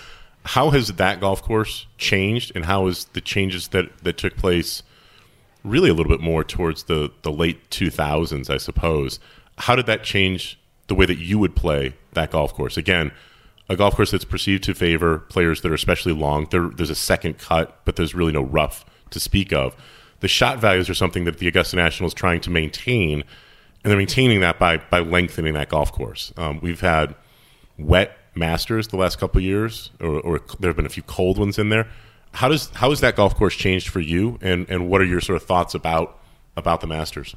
how has that golf course changed, and how has the changes that that took place, really a little bit more towards the the late two thousands, I suppose. How did that change the way that you would play that golf course? Again, a golf course that's perceived to favor players that are especially long. There, there's a second cut, but there's really no rough to speak of. The shot values are something that the Augusta National is trying to maintain, and they're maintaining that by by lengthening that golf course. Um, we've had wet Masters the last couple years, or, or there have been a few cold ones in there. How does how has that golf course changed for you, and and what are your sort of thoughts about about the Masters?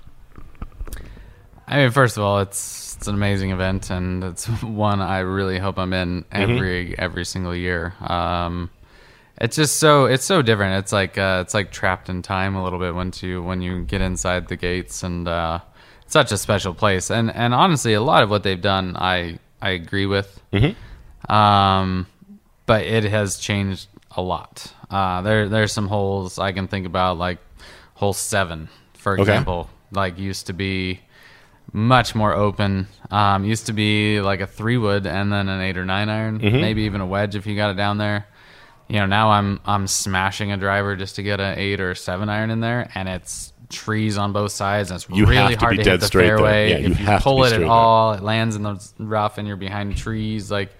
I mean, first of all, it's it's an amazing event, and it's one I really hope I'm in every every single year. Um, it's just so it's so different. It's like uh, it's like trapped in time a little bit once you when you get inside the gates, and uh, it's such a special place. And and honestly, a lot of what they've done, I I agree with. Um, but it has changed a lot. Uh, there there's some holes I can think about, like hole seven, for Okay. example. Like used to be much more open. Um, used to be like a three wood and then an eight or nine iron, maybe even a wedge if you got it down there. You know, now I'm I'm smashing a driver just to get an eight or seven iron in there, and it's trees on both sides, and it's You really to hard to hit the fairway. Yeah, you if you have to pull be it at there. all, it lands in the rough, and you're behind trees. Like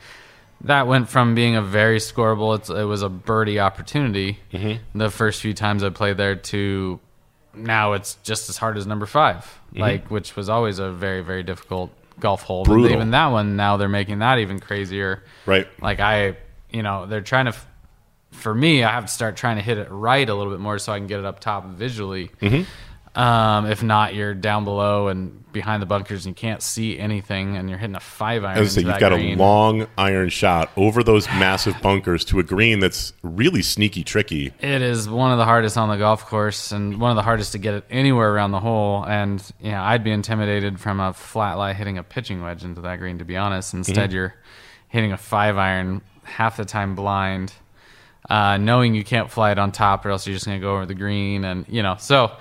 that went from being a very scoreable. It's, it was a birdie opportunity Mm-hmm. the first few times I played there to now it's just as hard as number 5 like which was always a very very difficult golf hole. But even that one now they're making that even crazier. Right. Like I, you know, they're trying to. For me, I have to start trying to hit it right a little bit more so I can get it up top visually. Mm-hmm. Um, if not, you're down below and behind the bunkers and you can't see anything, and you're hitting a five iron. As I say, you've got green. a long iron shot over those massive bunkers to a green that's really sneaky tricky. It is one of the hardest on the golf course and one of the hardest to get it anywhere around the hole. And you know, I'd be intimidated from a flat lie hitting a pitching wedge into that green. To be honest, instead you're hitting a five iron half the time blind, uh, knowing you can't fly it on top, or else you're just going to go over the green. And you know, so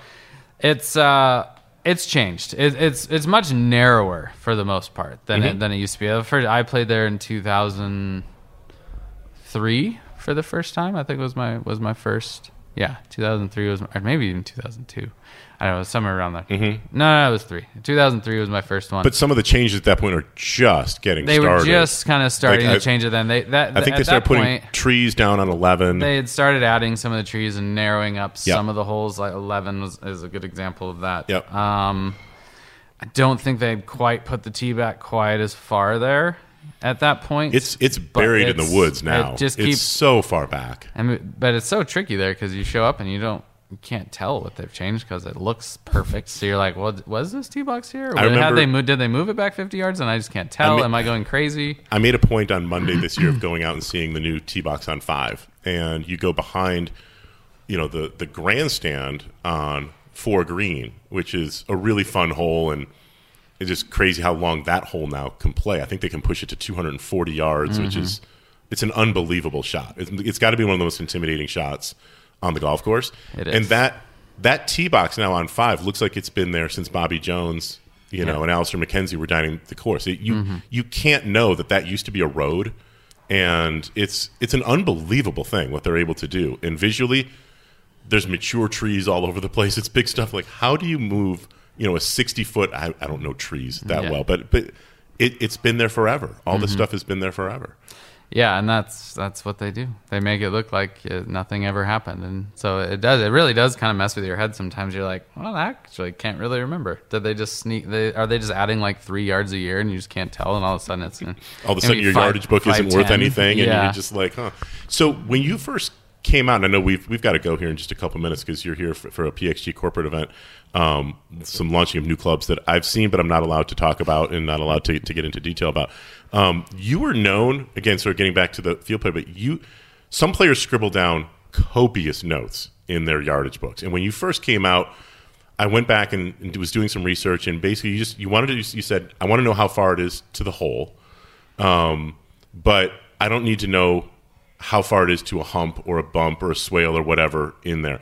it's uh, it's changed. It, it's it's much narrower for the most part than it, than it used to be. The First, I played there in 2003 for the first time. I think was my was my first. Yeah, 2003 was, or maybe even 2002. I don't know, somewhere around there. Mm-hmm. No, no, it was three. 2003 was my first one. But some of the changes at that point are just getting they started. were just kind of starting Like, I- to change it. Then they that I think they started putting point trees down on 11. they had started adding some of the trees and narrowing up Yep. some of the holes. Like 11 was is a good example of that. Yep. Um, I don't think they'd quite put the tee back quite as far there at that point. it's it's buried in the woods now. It just it's so far back. I mean, but it's so tricky there because you show up and you don't, you can't tell what they've changed because it looks perfect. So you're like, well, was this tee box here? I remember- they moved? Did they move it back 50 yards? And I just can't tell. mean- Am I going crazy? I made a point on Monday this year of going out and seeing the new tee box on five, and you go behind, you know, the the grandstand on four green, which is a really fun hole, and it's just crazy how long that hole now can play. I think they can push it to 240 yards, which Mm-hmm. is it's an unbelievable shot. It's, it's got to be one of the most intimidating shots on the golf course. It And that that tee box now on five looks like it's been there since Bobby Jones, you know, Yeah. and Alister MacKenzie were dining the course. It, you Mm-hmm. you can't know that that used to be a road, and it's it's an unbelievable thing what they're able to do. And visually, there's mature trees all over the place. It's big stuff. Like how do you move? You know, a 60 foot. I, I don't know trees that Yeah. well, but but it, it's been there forever. All Mm-hmm. this stuff has been there forever. Yeah, and that's that's what they do. They make it look like uh nothing ever happened, and so it does. It really does kind of mess with your head sometimes. You're like, well, I actually can't really remember. Did they just sneak? They are they just adding like three yards a year, and you just can't tell, and all of a sudden it's all of a sudden your five- yardage book isn't worth 5'10". anything, and yeah. you're just like, huh. So when you first came out, and I know we've we've got to go here in just a couple minutes because you're here for, for a PXG corporate event, um, some launching of new clubs that I've seen, but I'm not allowed to talk about and not allowed to, to get into detail about. Um, you were known again, sort of getting back to the feel play, but you some players scribble down copious notes in their yardage books, and when you first came out. I went back and, and was doing some research, and basically, you just you wanted to. You said, I want to know how far it is to the hole, um, but I don't need to know how far it is to a hump or a bump or a swale or whatever in there.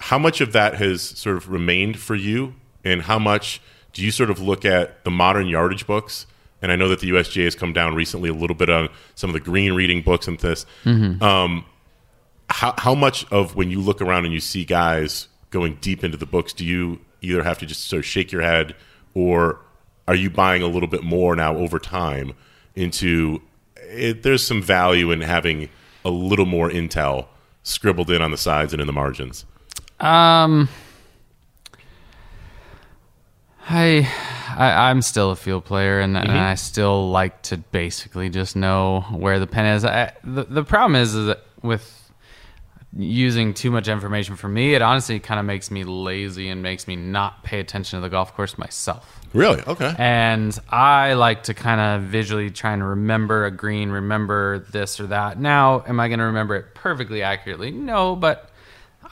How much of that has sort of remained for you, and how much do you sort of look at the modern yardage books? And I know that the USGA has come down recently a little bit on some of the green reading books and this. Um, how how much of when you look around and you see guys going deep into the books, do you either have to just sort of shake your head, or are you buying a little bit more now over time into? It, there's some value in having a little more intel scribbled in on the sides and in the margins. Um, I, I I'm still a feel player, and, and I still like to basically just know where the pen is. I, the the problem is, is that with using too much information for me, it honestly kind of makes me lazy and makes me not pay attention to the golf course myself. Really? Okay. And I like to kind of visually try and remember a green, remember this or that. Now, am I going to remember it perfectly accurately? No, but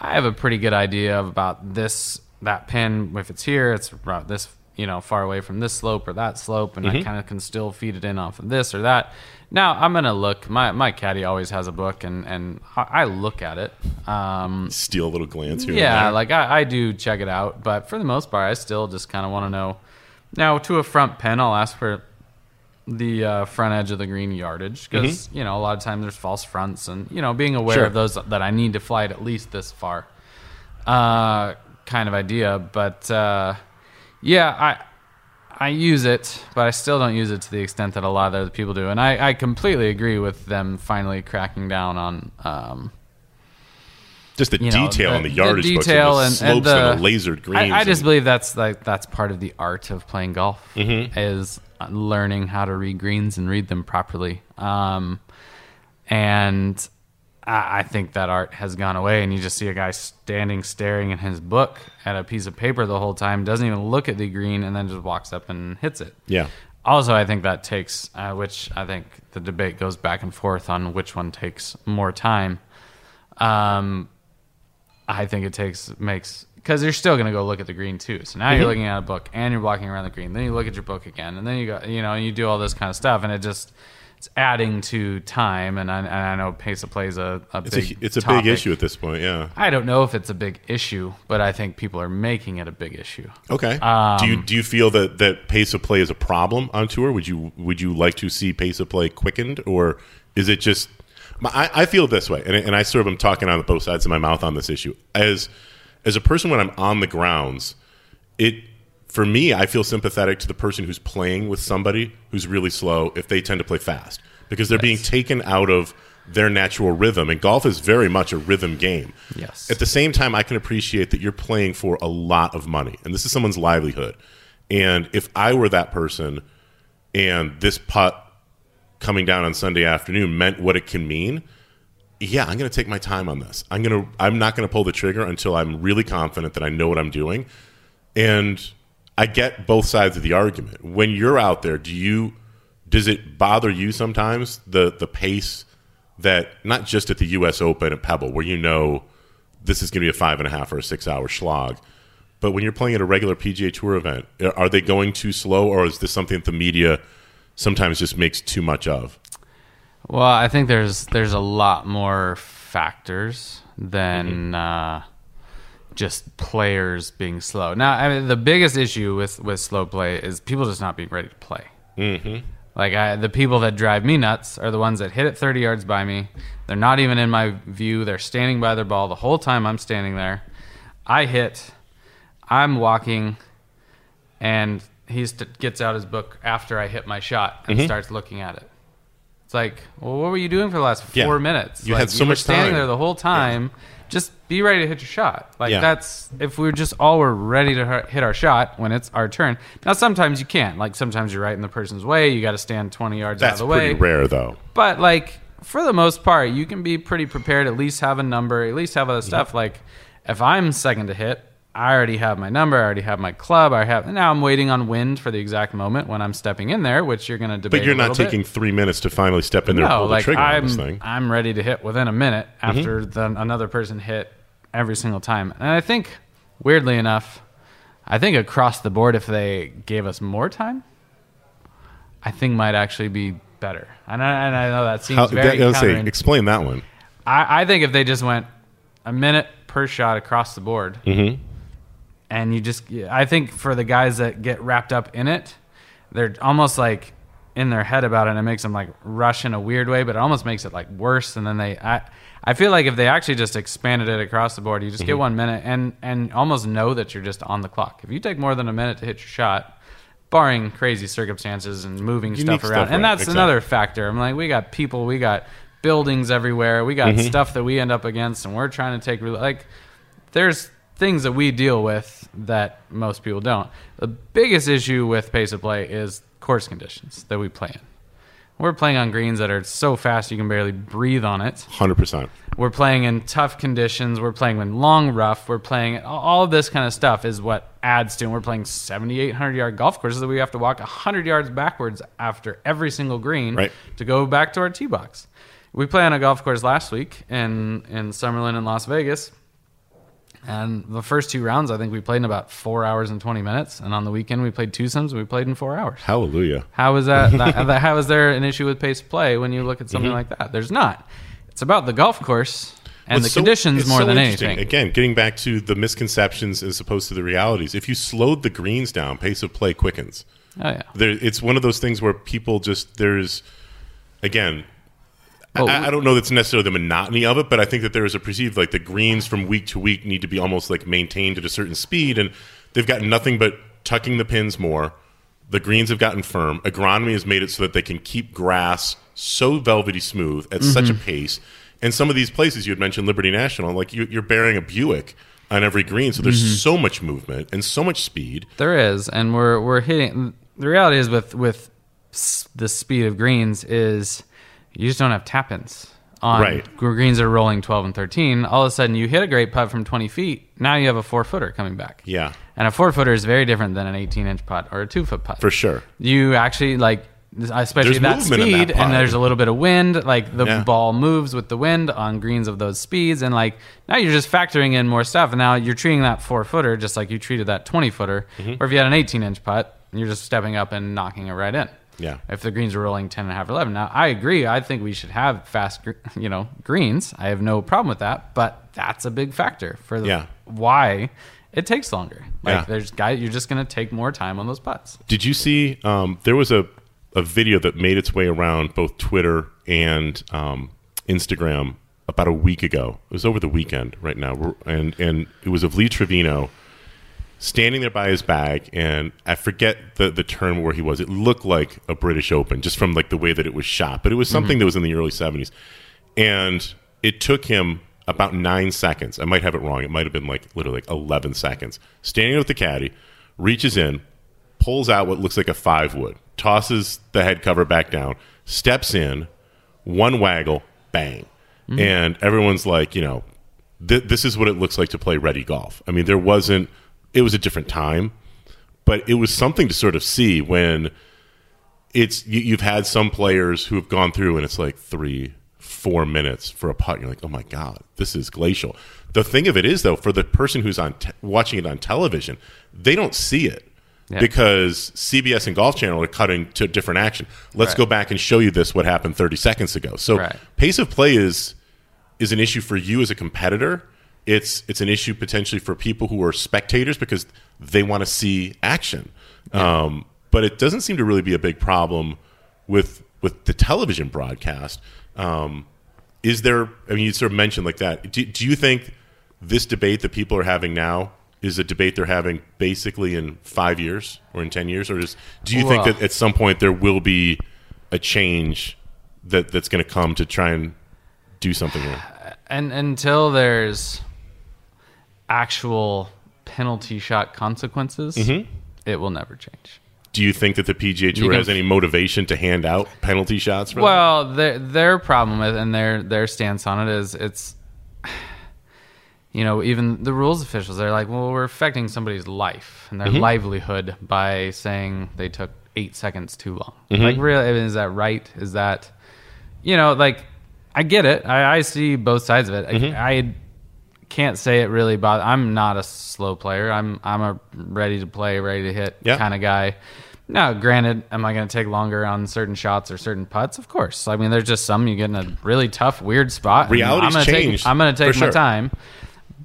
I have a pretty good idea of about this that pin. If it's here, it's about this you know far away from this slope or that slope, and I kind of can still feed it in off of this or that. Now I'm gonna look. My my caddy always has a book, and and I, I look at it. Um, Steal a little glance here. yeah, there. like I, I do check it out, but for the most part, I still just kind of want to know. Now, to a front pin, I'll ask for the uh, front edge of the green yardage because you know a lot of times there's false fronts, and you know being aware Sure. of those that I need to fly it at least this far, uh, kind of idea. But uh, yeah, I I use it, but I still don't use it to the extent that a lot of other people do, and I, I completely agree with them finally cracking down on. Um, just the you know, detail the- in the yardage the books detail and the and, and the and the lasered greens. I, I just and- believe that's like that's part of the art of playing golf Mm-hmm. is learning how to read greens and read them properly. Um, and I, I think that art has gone away, and you just see a guy standing staring in his book at a piece of paper the whole time, doesn't even look at the green, and then just walks up and hits it. yeah. Also, I think that takes, uh, which I think the debate goes back and forth on which one takes more time. Um, I think it takes makes because you're still going to go look at the green too. So now you're looking at a book and you're walking around the green. Then you look at your book again, and then you go, you know, and you do all this kind of stuff, and it just it's adding to time. And I, and I know pace of play is a, a It's big a it's a topic. big issue at this point. Yeah. I don't know if it's a big issue, but I think people are making it a big issue. Okay. do Um, you do you feel that, that pace of play is a problem on tour? Would you would you like to see pace of play quickened, or is it just? I, I feel this way, and, and I sort of am talking on both sides of my mouth on this issue. As as a person, when I'm on the grounds, it for me, I feel sympathetic to the person who's playing with somebody who's really slow if they tend to play fast because they're being taken out of their natural rhythm. And golf is very much a rhythm game. Yes. At the same time, I can appreciate that you're playing for a lot of money, and this is someone's livelihood. And if I were that person, and this putt coming down on Sunday afternoon meant what it can mean, yeah, I'm going to take my time on this. I'm going to I'm not going to pull the trigger until I'm really confident that I know what I'm doing. And I get both sides of the argument. When you're out there, do you does it bother you sometimes the the pace that not just at the U.S. Open at Pebble, where you know this is going to be a five and a half or a six hour slog, but when you're playing at a regular PGA Tour event, are they going too slow, or is this something that the media sometimes just makes too much of? Well, I think there's there's a lot more factors than uh, just players being slow. Now, I mean, the biggest issue with with slow play is people just not being ready to play. Mm-hmm. Like I, the people that drive me nuts are the ones that hit it 30 yards by me. They're not even in my view. They're standing by their ball the whole time I'm standing there. I hit. I'm walking, and he st- gets out his book after I hit my shot and starts looking at it. It's like, well, what were you doing for the last Yeah. four minutes? You Like, had so were much standing time. there the whole time. Just be ready to hit your shot. Like Yeah. that's if we are just all were ready to hit our shot when it's our turn. Now sometimes you can't. Like sometimes you're right in the person's way. You got to stand 20 yards That's out of the way. That's pretty rare, though. But like for the most part, you can be pretty prepared. At least have a number. At least have other mm-hmm. stuff. Like if I'm second to hit, I already have my number. I already have my club. I have now. I'm waiting on wind for the exact moment when I'm stepping in there, which you're going to debate. But you're not little bit. taking three minutes to finally step in there and No, pull like the trigger I'm, on this thing. Mm-hmm. I'm ready to hit within a minute after the, another person hit every single time. And I think, weirdly enough, I think across the board, if they gave us more time, I think might actually be better. And I, and I know that seems How, very that- say, explain that one. I, I think if they just went a minute per shot across the board, Mm-hmm. And you just, I think for the guys that get wrapped up in it, they're almost like in their head about it, and it makes them like rush in a weird way, but it almost makes it like worse. And then they, I, I feel like if they actually just expanded it across the board, you just Mm-hmm. get one minute and and almost know that you're just on the clock. If you take more than a minute to hit your shot. Barring crazy circumstances and moving Unique stuff around, stuff, and that's exactly. another factor. I'm like, we got people, we got buildings everywhere, we Mm-hmm. got stuff that we end up against, and we're trying to take like. There's things that we deal with that most people don't. The biggest issue with pace of play is course conditions that we play in. We're playing on greens that are so fast you can barely breathe on it. Hundred percent. We're playing in tough conditions. We're playing in long rough. We're playing all of this kind of stuff is what adds to. And we're playing 7,800 yard golf courses that we have to walk 100 yards backwards after every single green Right. to go back to our tee box. We played on a golf course last week in in Summerlin in Las Vegas. And the first two rounds, I think we played in about four hours and 20 minutes. And on the weekend, we played twosomes. We played in four hours. Hallelujah. How is that, that? How is there an issue with pace of play when you look at Mm-hmm. something like that? There's not. It's about the golf course and Well, the so- conditions more so than anything. Again, getting back to the misconceptions as opposed to the realities. If you slowed the greens down, pace of play quickens. Oh yeah. There, it's one of those things where people just there's again. Well, I, oh. I don't know that's necessarily the monotony of it, but I think that there is a perceived like the greens from week to week need to be almost like maintained at a certain speed, and they've gotten nothing but tucking the pins more. The greens have gotten firm. Agronomy has made it so that they can keep grass so velvety smooth at such a mm-hmm. pace. And some of these places you had mentioned, Liberty National, like you, you're bearing a Buick on every green, so there's mm-hmm. so much movement and so much speed. There is, and we're we're hitting. The reality is with with the speed of greens is you just don't have tap ins on Right. greens are rolling 12 and 13. All of a sudden, you hit a great putt from 20 feet. Now you have a four footer coming back. Yeah, And a four footer is very different than an 18 inch putt or a two foot putt. for sure. you actually like especially There's that speed that and there's a little bit of wind like the Yeah. ball moves with the wind on greens of those speeds and like now you're just factoring in more stuff and now you're treating that four footer just like you treated that 20 footer Mm-hmm. or if you had an 18 inch putt you're just stepping up and knocking it right in Yeah. if the greens are rolling 10 and a half or 11 now i agree i think we should have fast you know greens i have no problem with that but that's a big factor for the Yeah. why it takes longer like Yeah. there's guys you're just going to take more time on those putts Did you see? Um, there was a, a video that made its way around both Twitter and um, Instagram about a week ago. It was over the weekend right now, and and it was of Lee Trevino standing there by his bag, and I forget the the term where he was. It looked like a British Open just from like the way that it was shot, but it was something mm-hmm. that was in the early seventies, and it took him about nine seconds. I might have it wrong. It might have been like literally like eleven seconds. Standing with the caddy, reaches in, pulls out what looks like a five wood, tosses the head cover back down, steps in, one waggle, bang. Mm-hmm. And everyone's like, you know, th- this is what it looks like to play ready golf. I mean, there wasn't, it was a different time, but it was something to sort of see when it's, you, you've had some players who have gone through and it's like three, four minutes for a putt. You're like, oh my God, this is glacial. The thing of it is, though, for the person who's on te- watching it on television, they don't see it Yeah. because CBS and Golf Channel are cutting to different action. Let's Right. go back and show you this what happened 30 seconds ago. So Right. pace of play is is an issue for you as a competitor. It's it's an issue potentially for people who are spectators because they want to see action. Um, but it doesn't seem to really be a big problem with with the television broadcast. Um, is there? I mean, you sort of mentioned like that. Do, do you think this debate that people are having now is a debate they're having basically in five years or in ten years, or is, do you think that at some point there will be a change that that's going to come to try and do something here? and until there's actual penalty shot consequences, Mm-hmm. it will never change. Do you think that the PGA Tour has any motivation to hand out penalty shots? For? Well, their their problem with and their their stance on it is it's you know even the rules officials they're like well we're affecting somebody's life and their Mm-hmm. livelihood by saying they took eight seconds too long. Mm-hmm. Like really is that right? Is that you know like I get it. I, I see both sides of it. Mm-hmm. I, I can't say it really but I'm not a slow player. I'm I'm a ready to play, ready to hit Yeah. kind of guy. Now, granted, am I going to take longer on certain shots or certain putts? Of course. I mean, there's just some you get in a really tough, weird spot. Reality's I'm gonna changed, Take, I'm going to take my sure. time,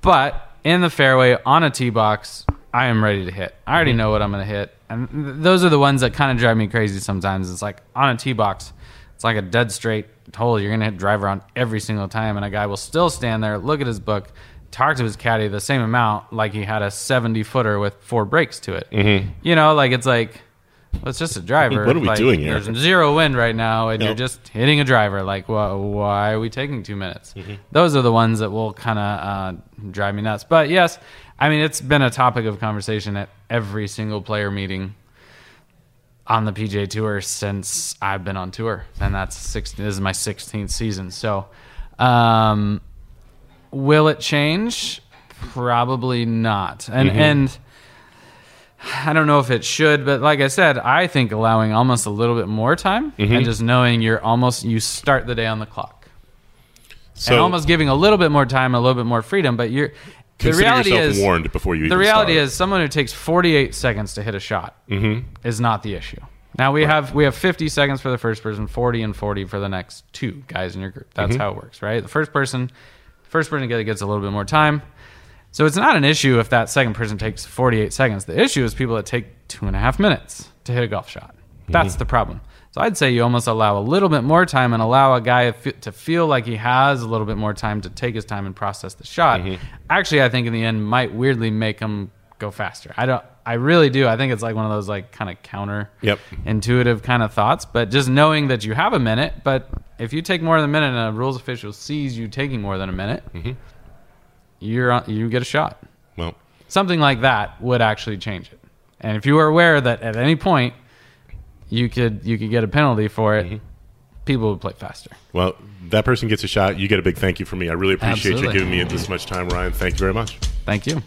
but in the fairway on a tee box, I am ready to hit. I Mm-hmm. already know what I'm going to hit, and th- those are the ones that kind of drive me crazy. Sometimes it's like on a tee box, it's like a dead straight hole. You're going to hit driver on every single time, and a guy will still stand there, look at his book, talk to his caddy the same amount like he had a 70 footer with four breaks to it. Mm-hmm. You know, like it's like. Well, it's just a driver. What are we Like, doing here? There's zero wind right now, and you're just hitting a driver. Like, wh- why are we taking two minutes? Mm-hmm. Those are the ones that will kind of uh, drive me nuts. But yes, I mean, it's been a topic of conversation at every single player meeting on the PGA Tour since I've been on tour, and that's six. This is my 16th season. So, um, will it change? Probably not. And mm-hmm. and I don't know if it should, but like I said, I think allowing almost a little bit more time and mm-hmm. just knowing you're almost you start the day on the clock So and almost giving a little bit more time, a little bit more freedom. But you're the reality yourself is warned before you. the reality start. is someone who takes 48 seconds to hit a shot mm-hmm. is not the issue. Now we have we have 50 seconds for the first person, 40 and 40 for the next two guys in your group. That's how it works, right? The first person, first person gets gets a little bit more time. So it's not an issue if that second person takes 48 seconds. The issue is people that take two and a half minutes to hit a golf shot. That's mm-hmm. the problem. So I'd say you almost allow a little bit more time and allow a guy to feel like he has a little bit more time to take his time and process the shot. Mm-hmm. Actually, I think in the end might weirdly make him go faster. I don't. I really do. I think it's like one of those like kind of counter Yep. intuitive kind of thoughts. But just knowing that you have a minute, but if you take more than a minute and a rules official sees you taking more than a minute, mm-hmm. you're on, you get a shot. well, Something like that would actually change it. And if you were aware that at any point you could you could get a penalty for it, mm-hmm. people would play faster. well, that person gets a shot. You get a big thank you from me. I really appreciate Absolutely. you giving me this much time, Ryan. Thank you very much. Thank you.